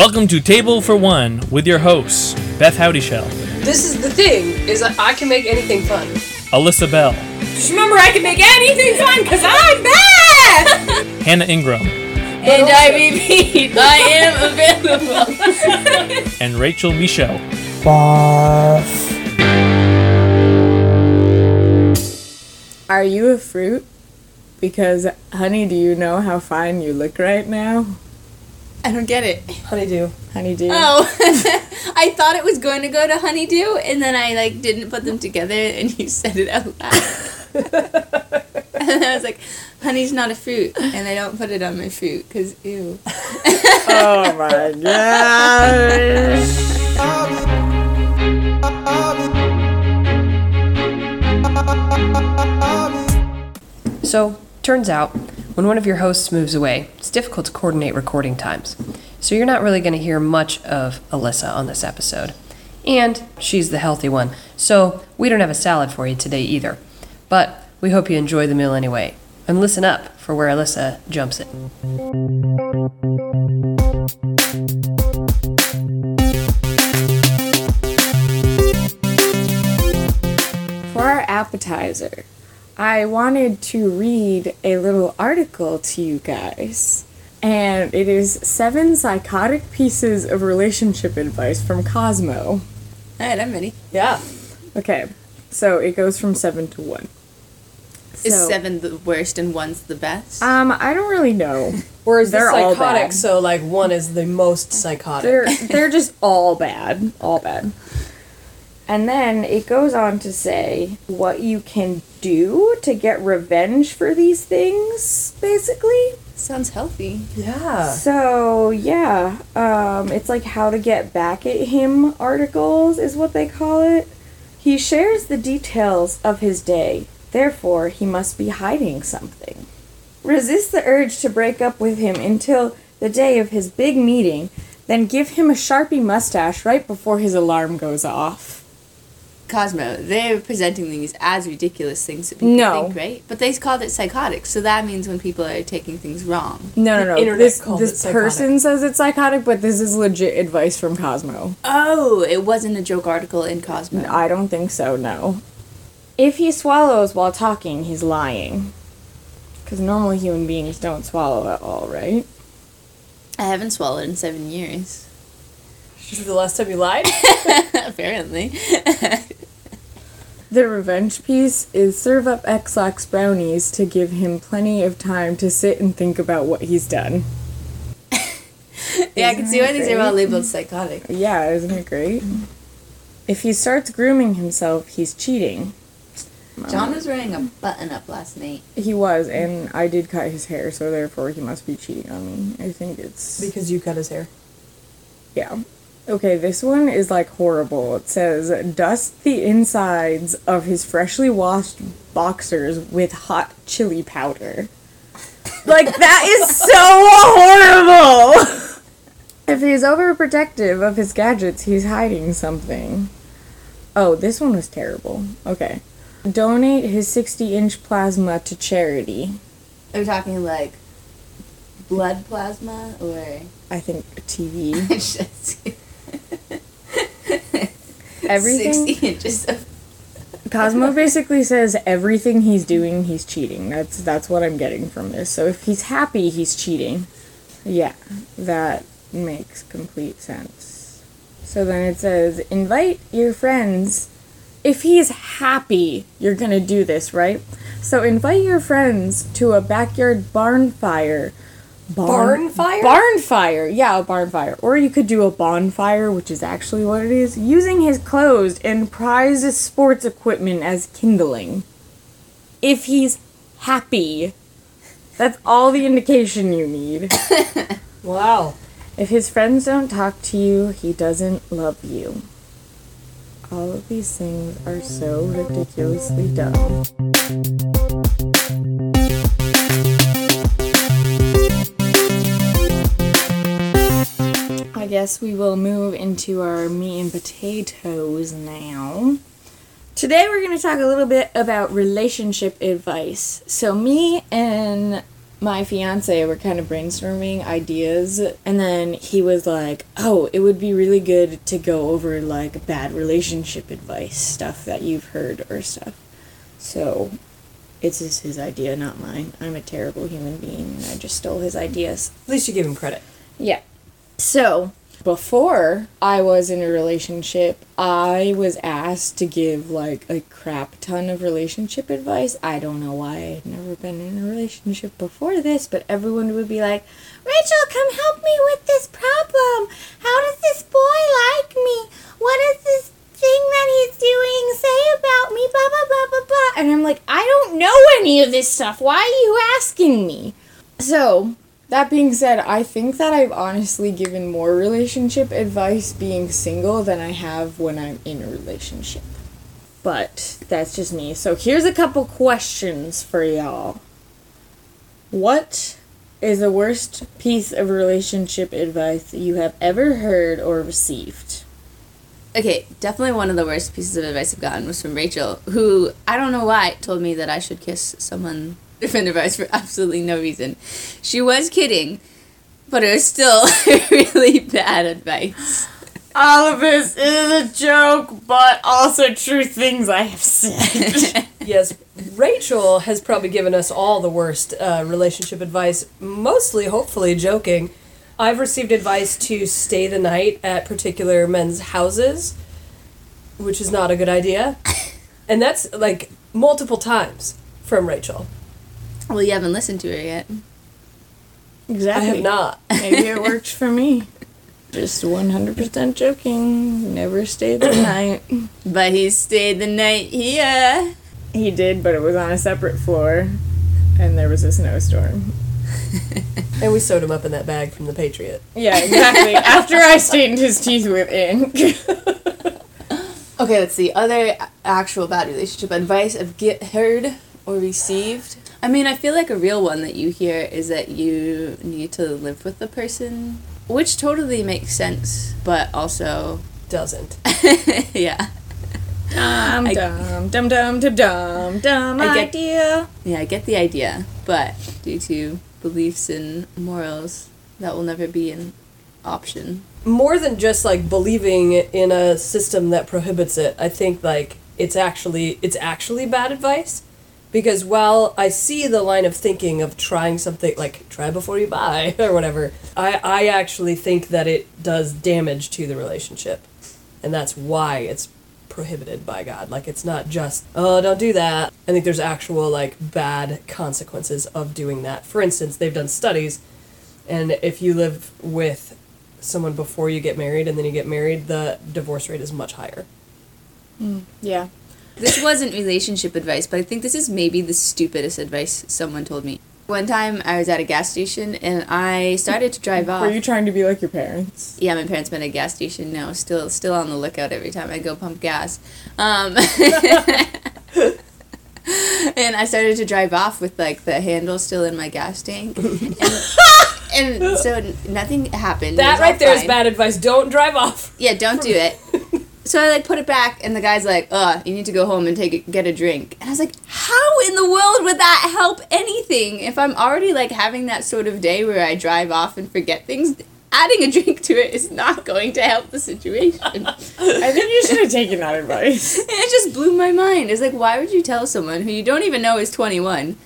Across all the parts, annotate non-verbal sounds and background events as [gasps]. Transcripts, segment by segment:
Welcome to Table for One with your hosts, Beth Howdyshell, This is the thing, is that I can make anything fun. Alyssa Bell, Just remember, I can make anything fun because I'm Beth! [laughs] Hannah Ingram, and I repeat, I am available. [laughs] and Rachel Michaud. Are you a fruit? Because, honey, do you know how fine you look right now? I don't get it. Honeydew. Honeydew. Oh, [laughs] [laughs] I thought it was going to go to honeydew, and then I like didn't put them together, and you said it out loud. and [laughs] I was like, "Honey's not a fruit, and I don't put it on my fruit because ew." Oh my gosh. So, turns out, when one of your hosts moves away, it's difficult to coordinate recording times. So, you're not really going to hear much of Alyssa on this episode. And she's the healthy one, so we don't have a salad for you today either. But we hope you enjoy the meal anyway. And listen up for where Alyssa jumps in. For our appetizer, I wanted to read a little article to you guys. And it is seven psychotic pieces of relationship advice from Cosmo. All right, I'm ready. Yeah. Okay, so it goes from seven to one. Is So- seven the worst and one's the best? Um, I don't really know. Or is They're this all psychotic, bad. so like one is the most psychotic? They're they're just all bad, all bad. And then it goes on to say what you can do to get revenge for these things, basically. Sounds healthy. yeah. So yeah, um, it's like how to get back at him articles is what they call it. He shares the details of his day. Therefore, he must be hiding something. Resist the urge to break up with him until the day of his big meeting, then give him a sharpie mustache right before his alarm goes off. Cosmo, they're presenting these as ridiculous things that people No. think, right? But they called it psychotic, so that means when people are taking things wrong. No, no, The no. internet This this person says it's psychotic, but this is legit advice from Cosmo. Oh, it wasn't a joke article in Cosmo. I don't think so, no. If he swallows while talking, he's lying. Because normal human beings don't swallow at all, right? I haven't swallowed in seven years. This is the last time you lied? [laughs] Apparently. [laughs] The revenge piece is serve up Ex-Lax brownies to give him plenty of time to sit and think about what he's done. yeah, I can see why these are all labeled psychotic. Yeah, isn't it great? If he starts grooming himself, he's cheating. John was wearing a button up last night. He was, and I did cut his hair, so therefore he must be cheating on me. I think it's. because you cut his hair. Yeah. Okay, this one is like horrible. It says, dust the insides of his freshly washed boxers with hot chili powder. Like, that is so horrible! [laughs] if he's overprotective of his gadgets, he's hiding something. Oh, this one was terrible. Okay. Donate his 60 inch plasma to charity. Are we talking like blood plasma or I think TV. [laughs] Everything. 60 inches of. Cosmo [laughs] basically says everything he's doing, he's cheating. That's that's what I'm getting from this. So if he's happy, he's cheating. Yeah, that makes complete sense. So then it says invite your friends. If he's happy, you're gonna do this, right? So invite your friends to a backyard barn fire. Barn fire? Barn fire, yeah, a barn fire. Or you could do a bonfire, which is actually what it is, using his clothes and prized sports equipment as kindling. If he's happy, that's all the indication you need. [laughs] Wow. If his friends don't talk to you, he doesn't love you. All of these things are so ridiculously dumb. Guess we will move into our meat and potatoes now. Today we're going to talk a little bit about relationship advice. So me and my fiance were kind of brainstorming ideas, and then he was like, "Oh, it would be really good to go over like bad relationship advice stuff that you've heard or stuff." So, it's just his idea, not mine. I'm a terrible human being, and I just stole his ideas. At least you give him credit. Yeah. So, before I was in a relationship, I was asked to give like a crap ton of relationship advice. I don't know why I'd never been in a relationship before this, but everyone would be like, Rachel, come help me with this problem. How does this boy like me? What is this thing that he's doing say about me? Blah, blah, blah, blah, blah. And I'm like, I don't know any of this stuff. Why are you asking me? So, that being said, I think that I've honestly given more relationship advice being single than I have when I'm in a relationship. But that's just me. So here's a couple questions for y'all. What is the worst piece of relationship advice you have ever heard or received? Okay, definitely one of the worst pieces of advice I've gotten was from Rachel, who I don't know why told me that I should kiss someone different advice for absolutely no reason. She was kidding, but it was still [laughs] really bad advice. All of this is a joke, but also true things I have said. [laughs] Yes, Rachel has probably given us all the worst uh, relationship advice, mostly, hopefully, joking. I've received advice to stay the night at particular men's houses, which is not a good idea. [laughs] And that's like multiple times from Rachel. Well, you haven't listened to her yet. I exactly. have not. Maybe it worked for me. [laughs] Just 100% joking. Never stayed the [coughs] night. But he stayed the night here. He did, but it was on a separate floor. And there was a snowstorm. [laughs] And we sewed him up in that bag from the Patriot. Yeah, exactly. [laughs] After I stained his teeth with ink. Okay, let's see. Other actual bad relationship advice I've get heard or received. I mean, I feel like a real one that you hear is that you need to live with the person, which totally makes sense, but also, Doesn't. [laughs] yeah. Dum I- dum dum dum dum dum dum I get- idea. Yeah, I get the idea, but due to beliefs and morals, that will never be an option. more than just like believing in a system that prohibits it i think like it's actually it's actually bad advice because while i see the line of thinking of trying something like try before you buy [laughs] or whatever i i actually think that it does damage to the relationship. And that's why it's prohibited by god. Like it's not just oh don't do that. I think there's actual like bad consequences of doing that. For instance they've done studies and if you live with someone before you get married and then you get married, the divorce rate is much higher. Hmm. Yeah. This wasn't relationship advice, but I think this is maybe the stupidest advice someone told me. One time I was at a gas station and I started to drive off. Were you trying to be like your parents? Yeah, my parents met at a gas station now. Still, still on the lookout every time I go pump gas. Um, [laughs] and I started to drive off with like the handle still in my gas tank, and, and so nothing happened. It That was all right there is fine. bad advice. Don't drive off. Yeah, don't do it. So I like put it back, and the guy's like, "Uh, you need to go home and take a, get a drink." And I was like, "How in the world would that help anything? If I'm already like having that sort of day where I drive off and forget things, adding a drink to it is not going to help the situation." [laughs] I think you should have taken that advice. [laughs] it just blew my mind. It's like, why would you tell someone who you don't even know is 21,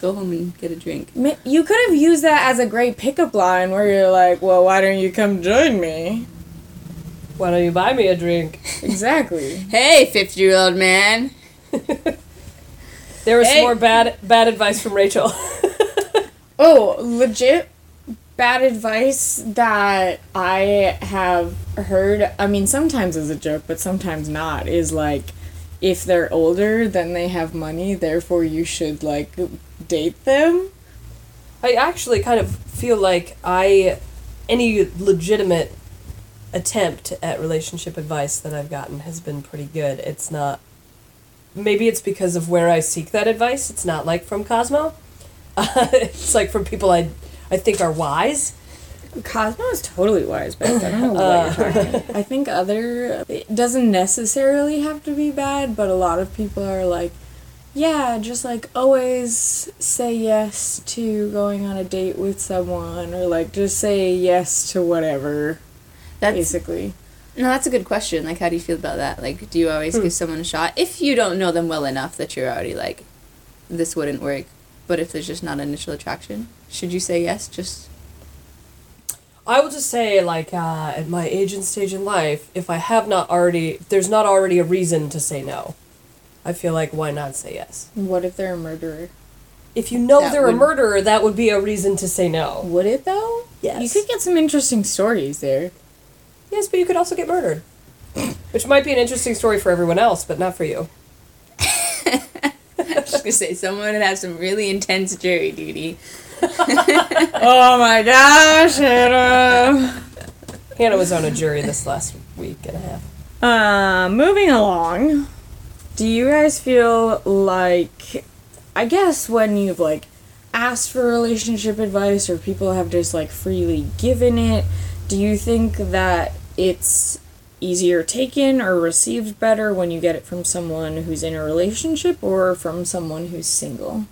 go home and get a drink? You could have used that as a great pickup line where you're like, well, why don't you come join me? Why don't you buy me a drink? Exactly. [laughs] Hey, 50 year old man. There was Hey. some more bad bad advice from Rachel. [laughs] Oh, legit bad advice that I have heard. I mean, sometimes as a joke, but sometimes not. Is like, if they're older, then they have money. Therefore, you should like date them. I actually kind of feel like I any legitimate attempt at relationship advice that I've gotten has been pretty good. It's not maybe it's because of where I seek that advice. It's not like from Cosmo. [laughs] it's like from people I I think are wise. Cosmo is totally wise, but I don't know what you're uh, talking. I think other it doesn't necessarily have to be bad, but a lot of people are like, yeah, just like always say yes to going on a date with someone, or like just say yes to whatever, That's basically. no, that's a good question. Like, how do you feel about that? Like, do you always Hmm. give someone a shot if you don't know them well enough that you're already like, this wouldn't work? But if there's just not initial attraction, should you say yes? Just I will just say, like, uh, at my age and stage in life, if I have not already, if there's not already a reason to say no. I feel like why not say yes? What if they're a murderer? If you know That they're a murderer, that would be a reason to say no. Would it though? Yes. You could get some interesting stories there. Yes, but you could also get murdered. Which might be an interesting story for everyone else, but not for you. [laughs] I was gonna say someone would have some really intense jury duty. [laughs] oh my gosh, Hannah. Hannah was on a jury this last week and a half. Uh, moving along. Do you guys feel like, I guess when you've like asked for relationship advice or people have just like freely given it, do you think that it's easier taken or received better when you get it from someone who's in a relationship or from someone who's single?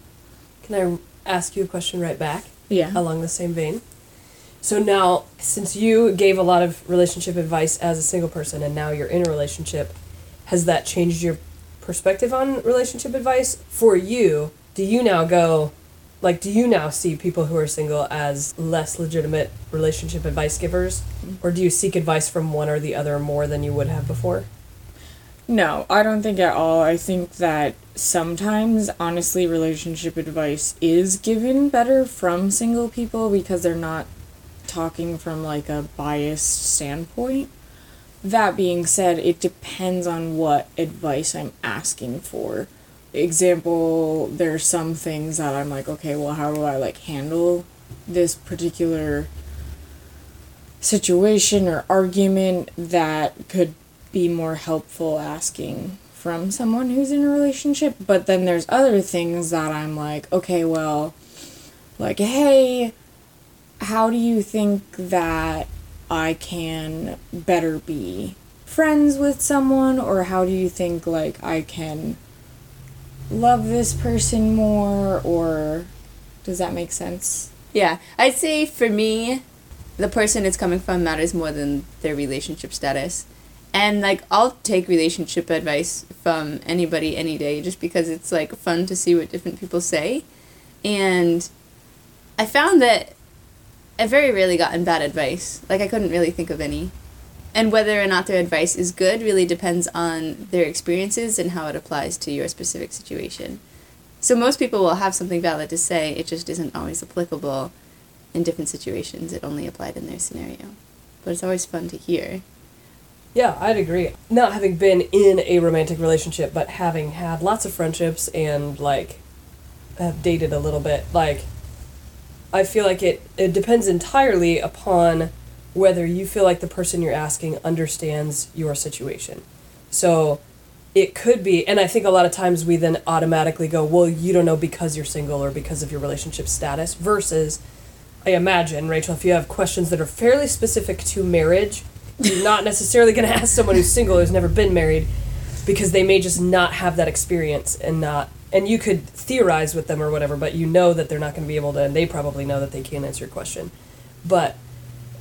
Can I ask you a question right back? Yeah. along the same vein. So now, since you gave a lot of relationship advice as a single person and now you're in a relationship, has that changed your perspective on relationship advice for you? Do you now go, like, do you now see people who are single as less legitimate relationship advice givers? Mm-hmm. Or do you seek advice from one or the other more than you would have before? No, I don't think at all. I think that sometimes, honestly, relationship advice is given better from single people because they're not talking from like a biased standpoint. That being said, it depends on what advice I'm asking for. Example, there's some things that I'm like, okay, well, how do I like handle this particular situation or argument that could be more helpful asking from someone who's in a relationship. But then there's other things that I'm like, okay, well, like, hey, how do you think that I can better be friends with someone? Or how do you think, like, I can love this person more? Or does that make sense? Yeah, I'd say for me, the person it's coming from matters more than their relationship status. And like I'll take relationship advice from anybody any day just because it's like fun to see what different people say. And I found that I've very rarely gotten bad advice. Like I couldn't really think of any. And whether or not their advice is good really depends on their experiences and how it applies to your specific situation. So most people will have something valid to say, it just isn't always applicable in different situations. It only applied in their scenario. But it's always fun to hear. Yeah, I'd agree. Not having been in a romantic relationship, but having had lots of friendships and like have dated a little bit, like I feel like it it depends entirely upon whether you feel like the person you're asking understands your situation. So it could be and I think a lot of times we then automatically go, "Well, you don't know because you're single or because of your relationship status" versus I imagine, Rachel, if you have questions that are fairly specific to marriage, you're not necessarily going to ask someone who's single who's never been married because they may just not have that experience and not and you could theorize with them or whatever but you know that they're not going to be able to and they probably know that they can't answer your question but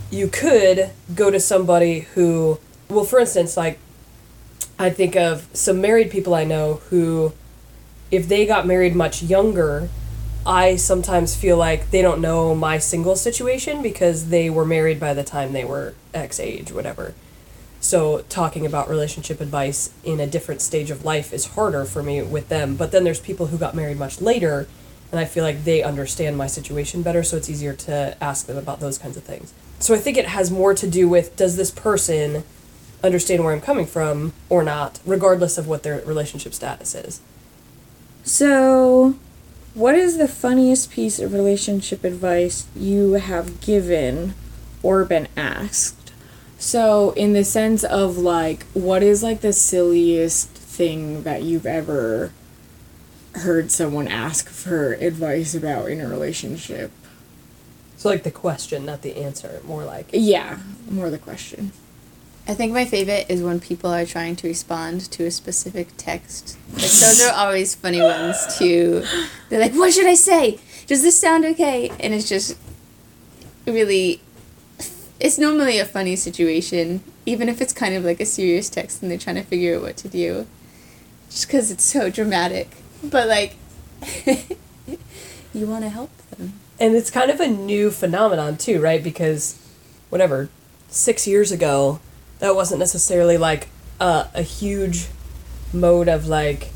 you could go to somebody who well for instance like i think of some married people i know who if they got married much younger I sometimes feel like they don't know my single situation because they were married by the time they were X age, whatever. So talking about relationship advice in a different stage of life is harder for me with them. But then there's people who got married much later, and I feel like they understand my situation better, so it's easier to ask them about those kinds of things. So I think it has more to do with does this person understand where I'm coming from or not, regardless of what their relationship status is. So, what is the funniest piece of relationship advice you have given or been asked? So, in the sense of like, what is like the silliest thing that you've ever heard someone ask for advice about in a relationship? So like the question, not the answer, more like Yeah, more the question. I think my favorite is when people are trying to respond to a specific text. Like those are always funny ones too. They're like, "What should I say? Does this sound okay?" And it's just really it's normally a funny situation, even if it's kind of like a serious text and they're trying to figure out what to do. Just cuz it's so dramatic. But like [laughs] you want to help them. And it's kind of a new phenomenon too, right? Because whatever, six years ago, that wasn't necessarily like a, a huge mode of like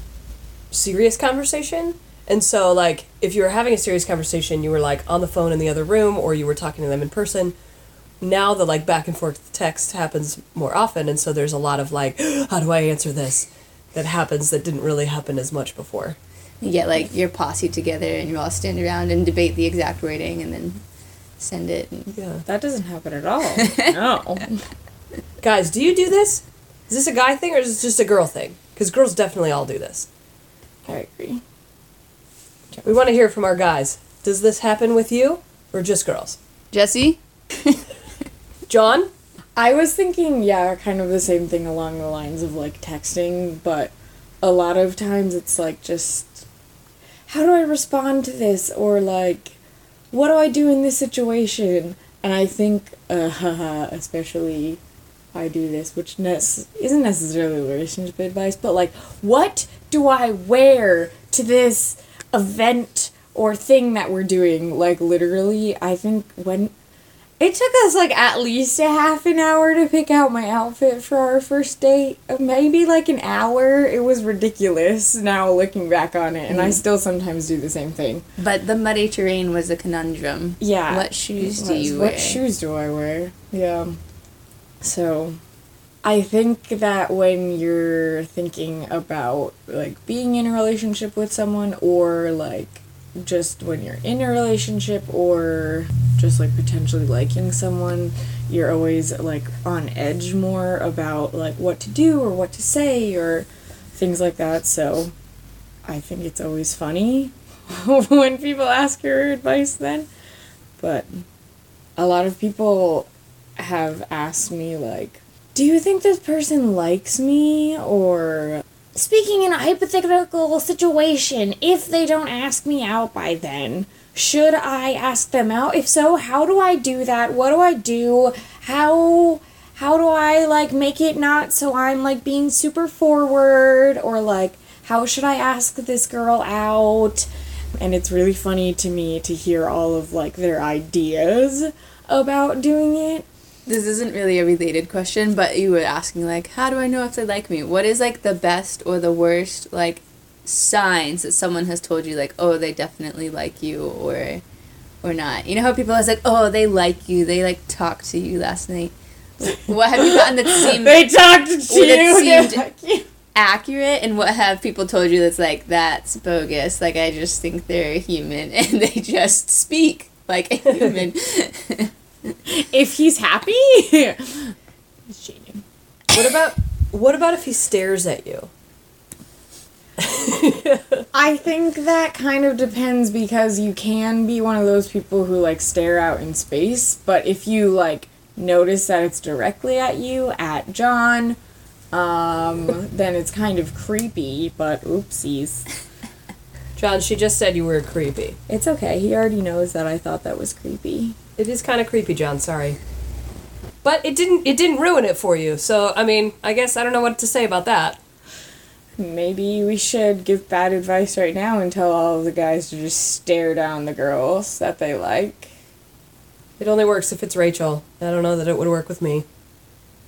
serious conversation. And so like if you were having a serious conversation, you were like on the phone in the other room or you were talking to them in person. Now the like back and forth text happens more often and so there's a lot of like [gasps] how do I answer this that happens that didn't really happen as much before. You get like your posse together and you all stand around and debate the exact wording and then send it. And Yeah. That doesn't happen at all. [laughs] No. Guys, do you do this? Is this a guy thing or is this just a girl thing? Because girls definitely all do this. I agree. We want to hear from our guys. Does this happen with you or just girls? Jesse? [laughs] John? I was thinking, yeah, kind of the same thing along the lines of like texting, but a lot of times it's like just how do I respond to this or like what do I do in this situation? And I think, uh, [laughs] haha, especially I do this, which ne- isn't necessarily relationship advice, but like, what do I wear to this event or thing that we're doing? Like, literally, I think when it took us like at least a half an hour to pick out my outfit for our first date. Maybe like an hour. It was ridiculous now looking back on it, and I mm. still sometimes do the same thing. But the muddy terrain was a conundrum. Yeah. What shoes do you wear? what shoes do I wear? Yeah. So, I think that when you're thinking about like being in a relationship with someone or like just when you're in a relationship or just like potentially liking someone, you're always like on edge more about like what to do or what to say or things like that. So, I think it's always funny [laughs] when people ask your advice then. But a lot of people have asked me like do you think this person likes me or speaking in a hypothetical situation if they don't ask me out by then should i ask them out? If so how do i do that? What do i do? How how do i like make it not so i'm like being super forward? Or like how should i ask this girl out? And it's really funny to me to hear all of like their ideas about doing it This isn't really a related question, but you were asking like, how do I know if they like me? What is like the best or the worst like signs that someone has told you like, oh, they definitely like you or or not? You know how people are like, oh, they like you, they like talked to you last night. What have you gotten that [laughs] seemed they talked to you seemed- accurate, and what have people told you that's like that's bogus? Like I just think they're human [laughs] and they just speak like a human. [laughs] [laughs] if he's happy [laughs] he's cheating What about what about if he stares at you? [laughs] I think that kind of depends because you can be one of those people who like stare out in space, but if you like notice that it's directly at you, at John, um, then it's kind of creepy, but oopsies. John, she just said you were creepy. It's okay. He already knows that I thought that was creepy. It is kind of creepy, John, sorry. But it didn't it didn't ruin it for you. So, I mean, I guess I don't know what to say about that. Maybe we should give bad advice right now and tell all the guys to just stare down the girls that they like. It only works if it's Rachel. I don't know that it would work with me.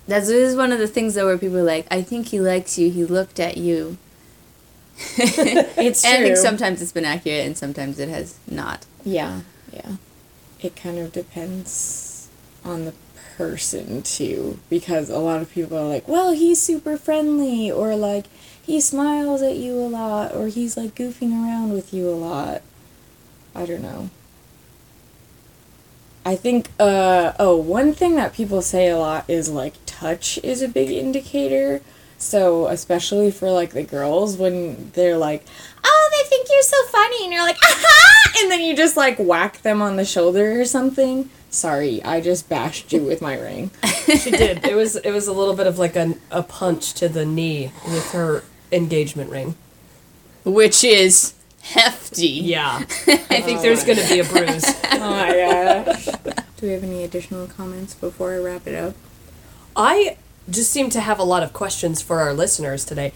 That's this is one of the things though where people are like, I think he likes you. He looked at you. [laughs] It's true. and I think sometimes it's been accurate and sometimes it has not. Yeah, yeah. It kind of depends on the person too, because a lot of people are like, well, he's super friendly, or like, he smiles at you a lot, or he's like goofing around with you a lot. I don't know. I think, uh, oh, one thing that people say a lot is like touch is a big indicator. So, especially for like the girls, when they're like, oh, they think you're so funny, and you're like, aha! And then you just like whack them on the shoulder or something. Sorry, I just bashed you with my ring. She did. It was it was a little bit of like a, a punch to the knee with her engagement ring. Which is hefty. Yeah. [laughs] I think there's gonna be a bruise. [laughs] Oh my gosh. Do we have any additional comments before I wrap it up? I just seem to have a lot of questions for our listeners today.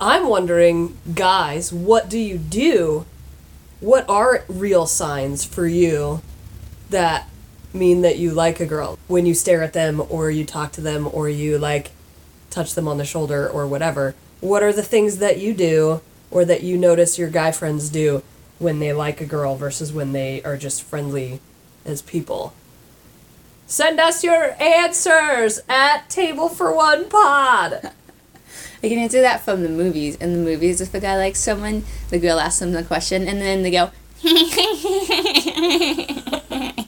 I'm wondering, guys, what do you do? What are real signs for you that mean that you like a girl? When you stare at them or you talk to them or you like touch them on the shoulder or whatever. What are the things that you do or that you notice your guy friends do when they like a girl versus when they are just friendly as people? Send us your answers at Table for One Pod. [laughs] I can answer that from the movies. In the movies, if the guy likes someone, the girl asks them the question, and then they go, [laughs]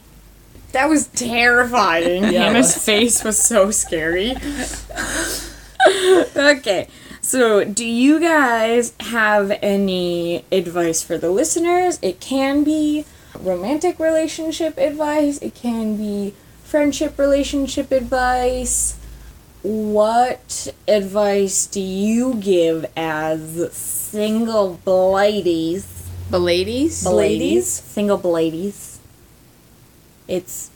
That was terrifying. Yeah, it Hannah's face was so scary. [laughs] okay. So, do you guys have any advice for the listeners? It can be romantic relationship advice, it can be friendship relationship advice. What advice do you give as single ladies? Beladies? Ladies? Single ladies. It's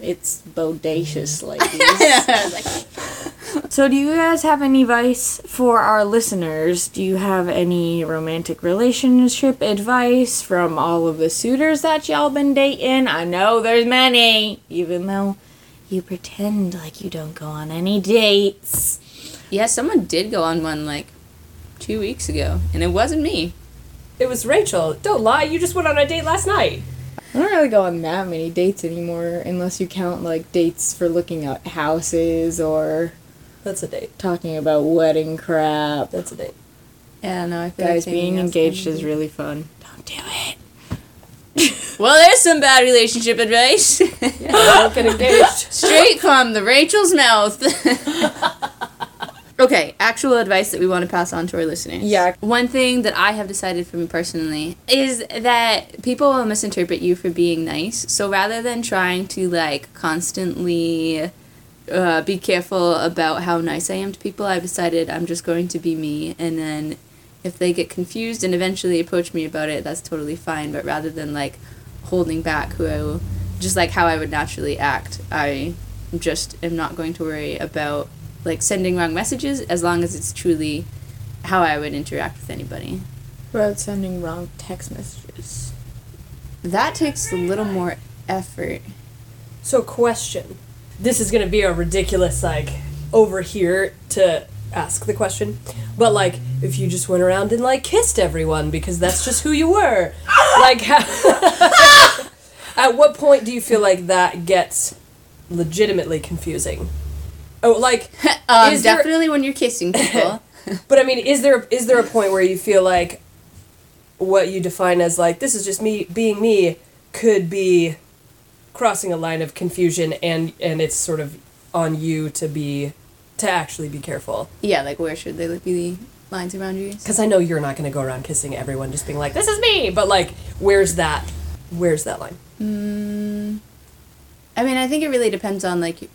it's bodacious mm. ladies. [laughs] so do you guys have any advice for our listeners? Do you have any romantic relationship advice from all of the suitors that y'all been dating? I know there's many, even though you pretend like you don't go on any dates. Yeah, someone did go on one like two weeks ago, and it wasn't me. It was Rachel. Don't lie, you just went on a date last night. I don't really go on that many dates anymore unless you count like dates for looking at houses or That's a date. talking about wedding crap. That's a date. Yeah, no, I feel Guys, like being engaged is really fun. Don't do it. Well, there's some bad relationship advice. Don't get engaged. [laughs] Straight from the Rachel's mouth. [laughs] okay, actual advice that we want to pass on to our listeners. Yeah. One thing that I have decided for me personally is that people will misinterpret you for being nice. So rather than trying to like constantly uh, be careful about how nice I am to people, I've decided I'm just going to be me and then if they get confused and eventually approach me about it, that's totally fine. But rather than like holding back who I will, just like how I would naturally act, I just am not going to worry about like sending wrong messages as long as it's truly how I would interact with anybody. About sending wrong text messages. That takes a little more effort. So, question. This is gonna be a ridiculous, like, over here to ask the question. But, like, if you just went around and, like, kissed everyone because that's just who you were, [laughs] like, how, [laughs] at what point do you feel like that gets legitimately confusing? Oh, like, [laughs] Um, Is there- definitely when you're kissing people. But I mean, is there is there a point where you feel like what you define as like this is just me being me could be crossing a line of confusion and and it's sort of on you to be to actually be careful yeah, like where should they like, be the lines and boundaries? because I know you're not going to go around kissing everyone just being like this is me but like where's that where's that line mm, I mean, I think it really depends on like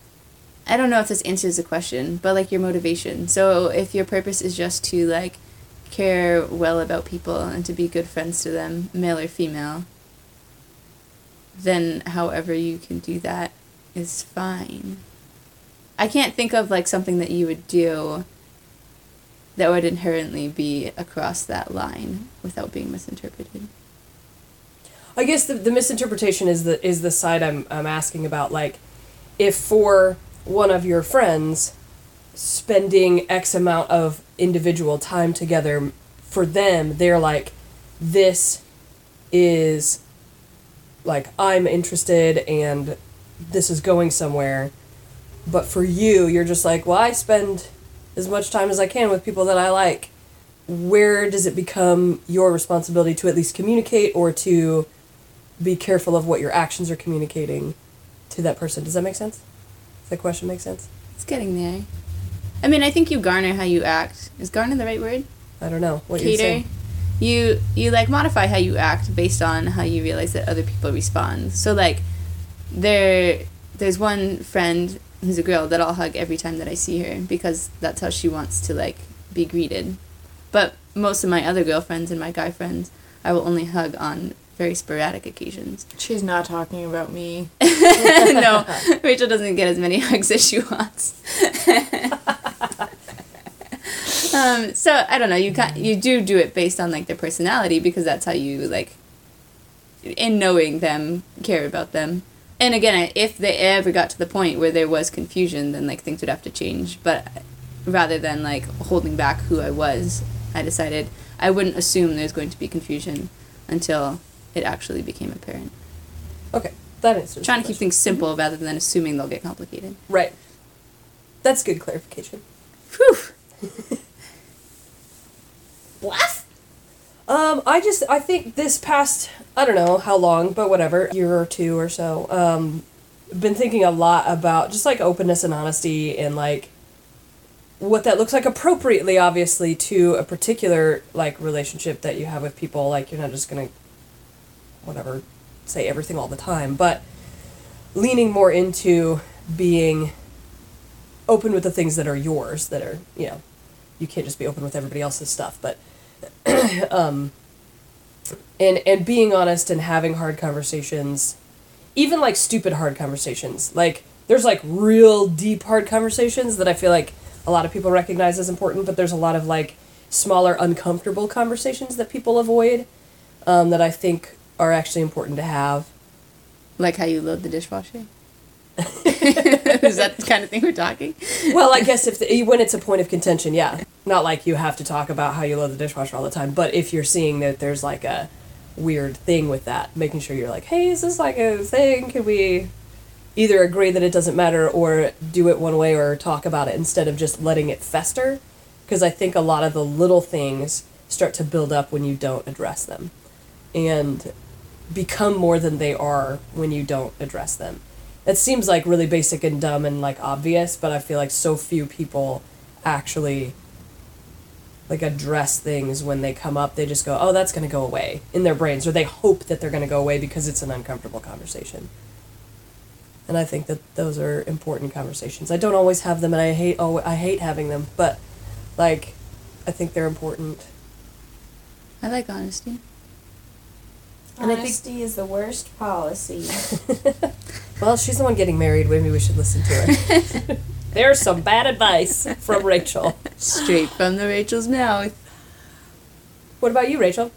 I don't know if this answers the question, but like your motivation. So if your purpose is just to like care well about people and to be good friends to them, male or female, then however you can do that is fine. I can't think of like something that you would do that would inherently be across that line without being misinterpreted. I guess the, the misinterpretation is the is the side I'm I'm asking about. Like, if for one of your friends, spending X amount of individual time together, for them they're like, this is like I'm interested and this is going somewhere. But for you, you're just like, well, I spend as much time as I can with people that I like. Where does it become your responsibility to at least communicate or to be careful of what your actions are communicating to that person? Does that make sense? Does that question make sense? It's getting there. I mean, I think you garner how you act. Is garner the right word? I don't know what you're Cater. saying. You you like modify how you act based on how you realize that other people respond. So like, there there's one friend who's a girl that I'll hug every time that I see her because that's how she wants to like be greeted. But most of my other girlfriends and my guy friends, I will only hug on very sporadic occasions. She's not talking about me. [laughs] no, Rachel doesn't get as many [laughs] hugs as she wants. [laughs] um, so I don't know. You can you do do it based on like their personality because that's how you like. In knowing them, care about them, and again, if they ever got to the point where there was confusion, then like things would have to change. But rather than like holding back who I was, I decided I wouldn't assume there's going to be confusion until it actually became apparent. Okay, that is. Trying to keep things simple rather than assuming they'll get complicated. right. That's good clarification. Whew. [laughs] What? Um, I just I think this past I don't know how long, but whatever year or two or so. Um, been thinking a lot about just like openness and honesty and like what that looks like appropriately, obviously, to a particular like relationship that you have with people. Like you're not just gonna whatever say everything all the time, but leaning more into being open with the things that are yours that are you know you can't just be open with everybody else's stuff but [coughs] um and and being honest and having hard conversations even like stupid hard conversations like there's like real deep hard conversations that i feel like a lot of people recognize as important but there's a lot of like smaller uncomfortable conversations that people avoid um, that i think are actually important to have Like how you load the dishwasher? [laughs] Is that the kind of thing we're talking? well, I guess if the, when it's a point of contention, yeah, not like you have to talk about how you load the dishwasher all the time, but if you're seeing that there's like a weird thing with that, making sure you're like, hey, is this like a thing? Can we either agree that it doesn't matter or do it one way or talk about it instead of just letting it fester? Because I think a lot of the little things start to build up when you don't address them, and become more than they are when you don't address them. It seems like really basic and dumb and like obvious, but I feel like so few people actually like address things when they come up. They just go, "Oh, that's going to go away" in their brains or they hope that they're going to go away because it's an uncomfortable conversation. And I think that those are important conversations. I don't always have them and I hate oh I hate having them, but like I think they're important. I like honesty. And I think- Honesty is the worst policy. [laughs] Well, she's the one getting married. Maybe we should listen to her. [laughs] There's some bad advice from Rachel. Straight from the Rachel's mouth. What about you, Rachel?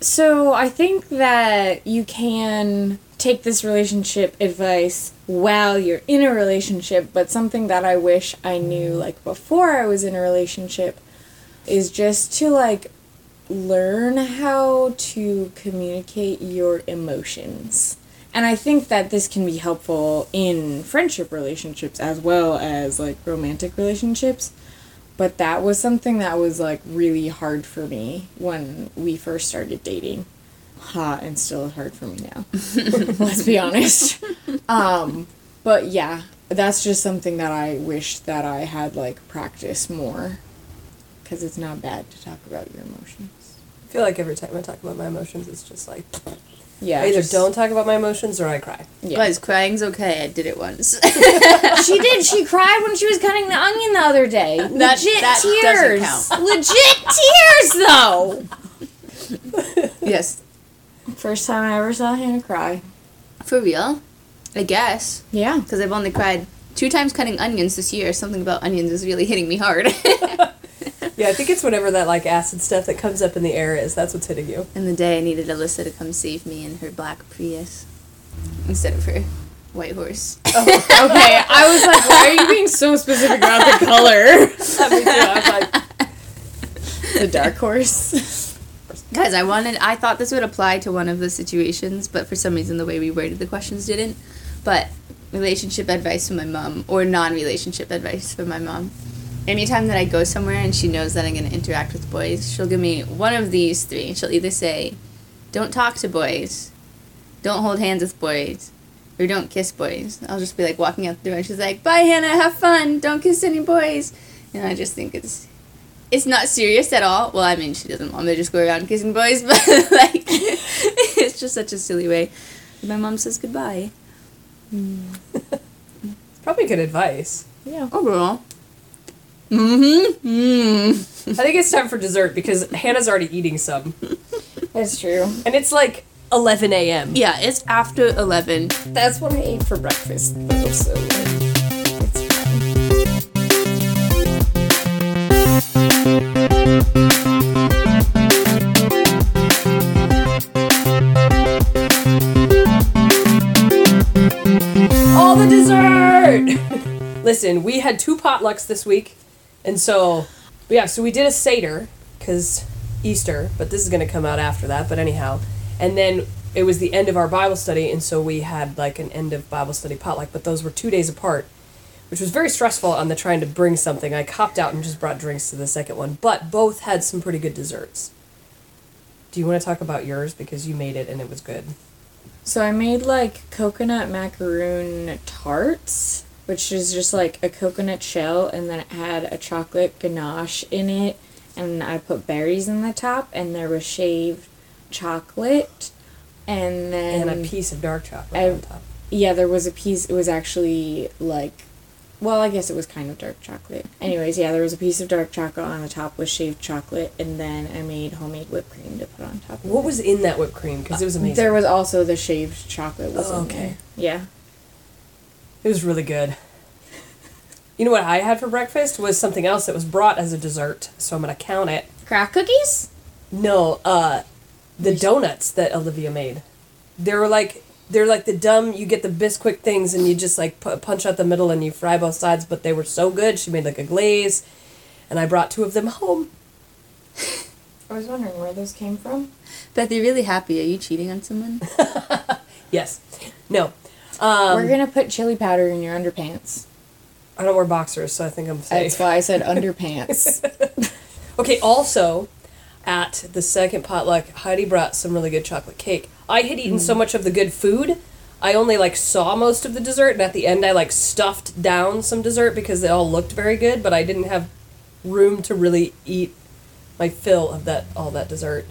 So I think that you can take this relationship advice while you're in a relationship, but something that I wish I knew like before I was in a relationship is just to like learn how to communicate your emotions. And I think that this can be helpful in friendship relationships as well as like romantic relationships. But that was something that was like really hard for me when we first started dating. Ha, and still hard for me now. [laughs] Let's be honest. Um, but yeah, that's just something that I wish that I had like practiced more. Because it's not bad to talk about your emotions. I feel like every time I talk about my emotions, it's just like [laughs] Yeah. I either just- don't talk about my emotions or I cry. Yeah. Guys, crying's okay. I did it once. [laughs] she did. She cried when she was cutting the onion the other day. [laughs] Legit that tears. doesn't [laughs] Legit tears, though. yes. First time I ever saw Hannah cry. For real? I guess. Yeah. Because I've only cried two times cutting onions this year. Something about onions is really hitting me hard. Yeah, I think it's whatever that like acid stuff that comes up in the air is. That's what's hitting you. and the day I needed Alyssa to come save me in her black Prius instead of her white horse. Oh, okay, I was like, why are you being so specific about the color? [laughs] [laughs] Me too. I was like, the dark horse. Guys, I wanted I thought this would apply to one of the situations, but for some reason the way we worded the questions didn't. But relationship advice from my mom or non-relationship advice from my mom. Anytime that I go somewhere and she knows that I'm going to interact with boys, she'll give me one of these three. She'll either say, "Don't talk to boys," "Don't hold hands with boys," or "Don't kiss boys." I'll just be like walking out the door and she's like, "Bye, Hannah. Have fun. Don't kiss any boys." And I just think it's it's not serious at all. Well, I mean, she doesn't want me to just go around kissing boys, [laughs] but like, [laughs] it's just such a silly way My mom says goodbye. It's hmm. [laughs] probably good advice. Yeah. Overall. Mm-hmm. Mm. I think it's time for dessert because Hannah's already eating some. That's true. And it's like 11 a.m. Yeah, it's after 11. That's what I ate for breakfast. That was so good. All the dessert! [laughs] Listen, we had two potlucks this week. And so, yeah, so we did a Seder because Easter, but this is going to come out after that. But anyhow, and then it was the end of our Bible study. And so we had like an end of Bible study potluck, but those were two days apart, which was very stressful on the trying to bring something. I copped out and just brought drinks to the second one, but both had some pretty good desserts. Do you want to talk about yours? Because you made it and it was good. So I made like coconut macaroon tarts, which is just like a coconut shell and then it had a chocolate ganache in it and I put berries in the top and there was shaved chocolate and then And a piece of dark chocolate I- on top. yeah, there was a piece it was actually like well, I guess it was kind of dark chocolate. Anyways, yeah, there was a piece of dark chocolate on the top with shaved chocolate and then I made homemade whipped cream to put on top of What it. was in that whipped cream? Because it was amazing. There was also the shaved chocolate was Oh, okay. there. Yeah. It was really good. You know what I had for breakfast was something else that was brought as a dessert, so I'm gonna count it. Crack cookies? No, uh, the donuts that Olivia made. They were like they're like the dumb. You get the Bisquick things and you just like pu- punch out the middle and you fry both sides, but they were so good. She made like a glaze, and I brought two of them home. I was wondering where those came from. Beth, you're really happy. Are you cheating on someone? [laughs] Yes, no, um, We're gonna put chili powder in your underpants. I don't wear boxers, so I think I'm safe. That's why I said underpants. [laughs] Okay, also at the second potluck, Heidi brought some really good chocolate cake. I had eaten so much of the good food, I only like saw most of the dessert, and at the end I like stuffed down some dessert because they all looked very good, but I didn't have room to really eat my fill of that all that dessert.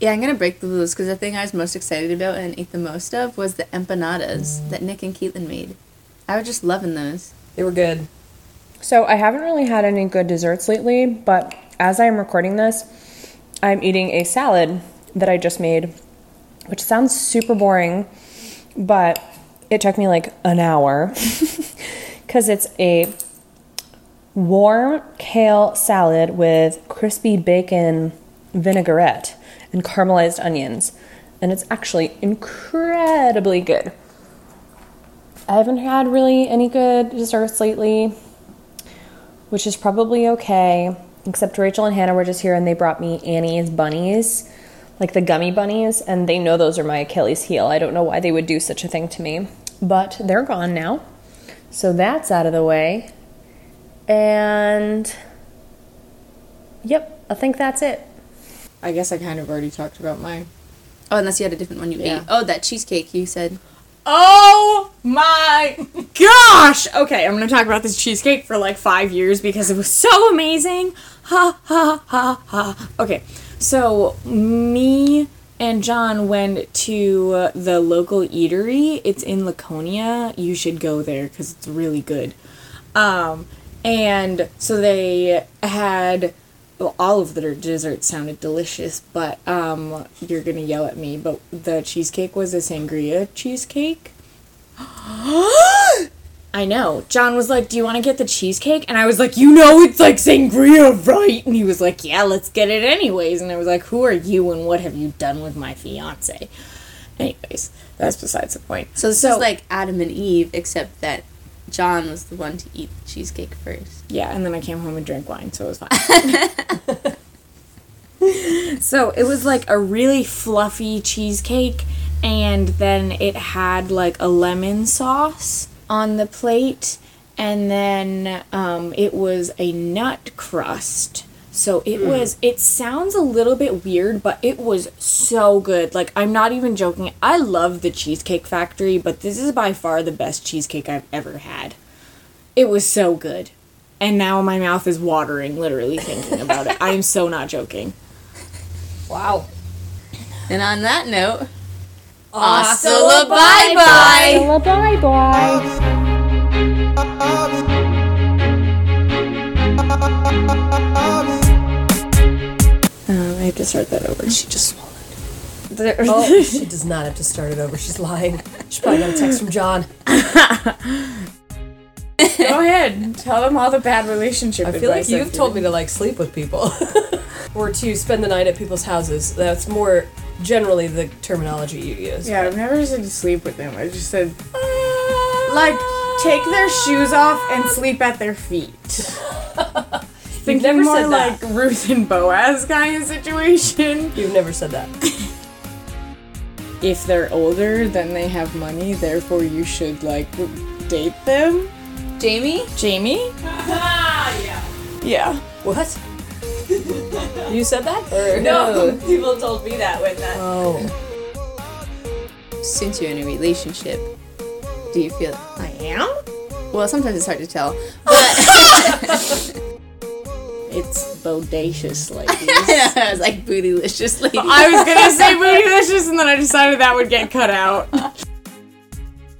Yeah, I'm gonna break the rules because the thing I was most excited about and ate the most of was the empanadas that Nick and Caitlin made. I was just loving those. They were good. So I haven't really had any good desserts lately, but as I am recording this, I'm eating a salad that I just made, which sounds super boring, but it took me like an hour [laughs] because it's a warm kale salad with crispy bacon vinaigrette and caramelized onions, and it's actually incredibly good. I haven't had really any good desserts lately which is probably okay. Except Rachel and Hannah were just here and they brought me Annie's bunnies, like the gummy bunnies, and they know those are my Achilles heel. I don't know why they would do such a thing to me, but they're gone now. So that's out of the way. And yep, I think that's it. I guess I kind of already talked about mine. Oh, unless you had a different one you Yeah. ate. Oh, that cheesecake you said. Oh my gosh! Okay, I'm gonna talk about this cheesecake for like five years because it was so amazing. Ha ha ha ha. Okay, so me and John went to the local eatery. It's in Laconia. You should go there because it's really good. Um, and so they had well, all of their desserts sounded delicious, but um, you're gonna yell at me. But the cheesecake was a sangria cheesecake. [gasps] I know. John was like, "Do you want to get the cheesecake?" And I was like, "You know, it's like sangria, right?" And he was like, "Yeah, let's get it anyways." And I was like, "Who are you and what have you done with my fiance?" Anyways, that's besides the point. So this is like Adam and Eve, except that John was the one to eat the cheesecake first. Yeah, and then I came home and drank wine, so it was fine. [laughs] so it was like a really fluffy cheesecake, and then it had like a lemon sauce on the plate, and then um, it was a nut crust. So it hmm. was, it sounds a little bit weird, but it was so good. Like, I'm not even joking. I love the Cheesecake Factory, but this is by far the best cheesecake I've ever had. It was so good. And now my mouth is watering literally thinking about it. I am so not joking. Wow. And on that note, Hasta la bye bye. Bye bye. I have to start that over. She just swallowed. Oh, [laughs] she does not have to start it over. She's lying. She probably got a text from John. Go ahead. Tell them all the bad relationship I feel like advice you've I've told me to like sleep with people [laughs] or to spend the night at people's houses. That's more generally the terminology you use. Yeah, I've never said to sleep with them. I just said, ah. like, take their shoes off and sleep at their feet. [laughs] Thinking never more said that. like Ruth and Boaz kind of situation. [laughs] You've never said that. [laughs] If they're older, then they have money. Therefore, you should like date them. Jamie? Jamie? [laughs] yeah. Yeah. What? you said that? Or people told me that when that. Oh. Since you're in a relationship, do you feel I am? Well, sometimes it's hard to tell. But It's bodacious, [laughs] ladies. I was like bootylicious lady. I was gonna say bootylicious and then I decided that would get cut out. [laughs]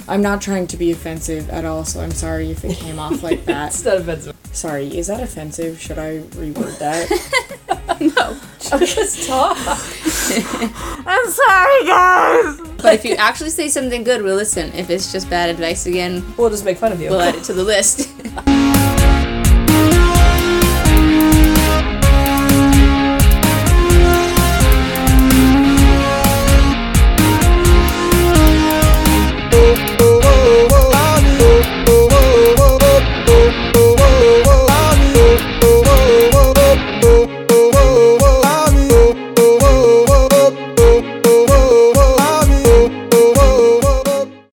I'm not trying to be offensive at all, so I'm sorry if it came off like [laughs] that. It's not offensive. Sorry, is that offensive? Should I reword that? No. Just talk. I'm sorry, guys! but if you actually say something good, we'll listen. If it's just bad advice again, We'll just make fun of you. we'll add it to the list.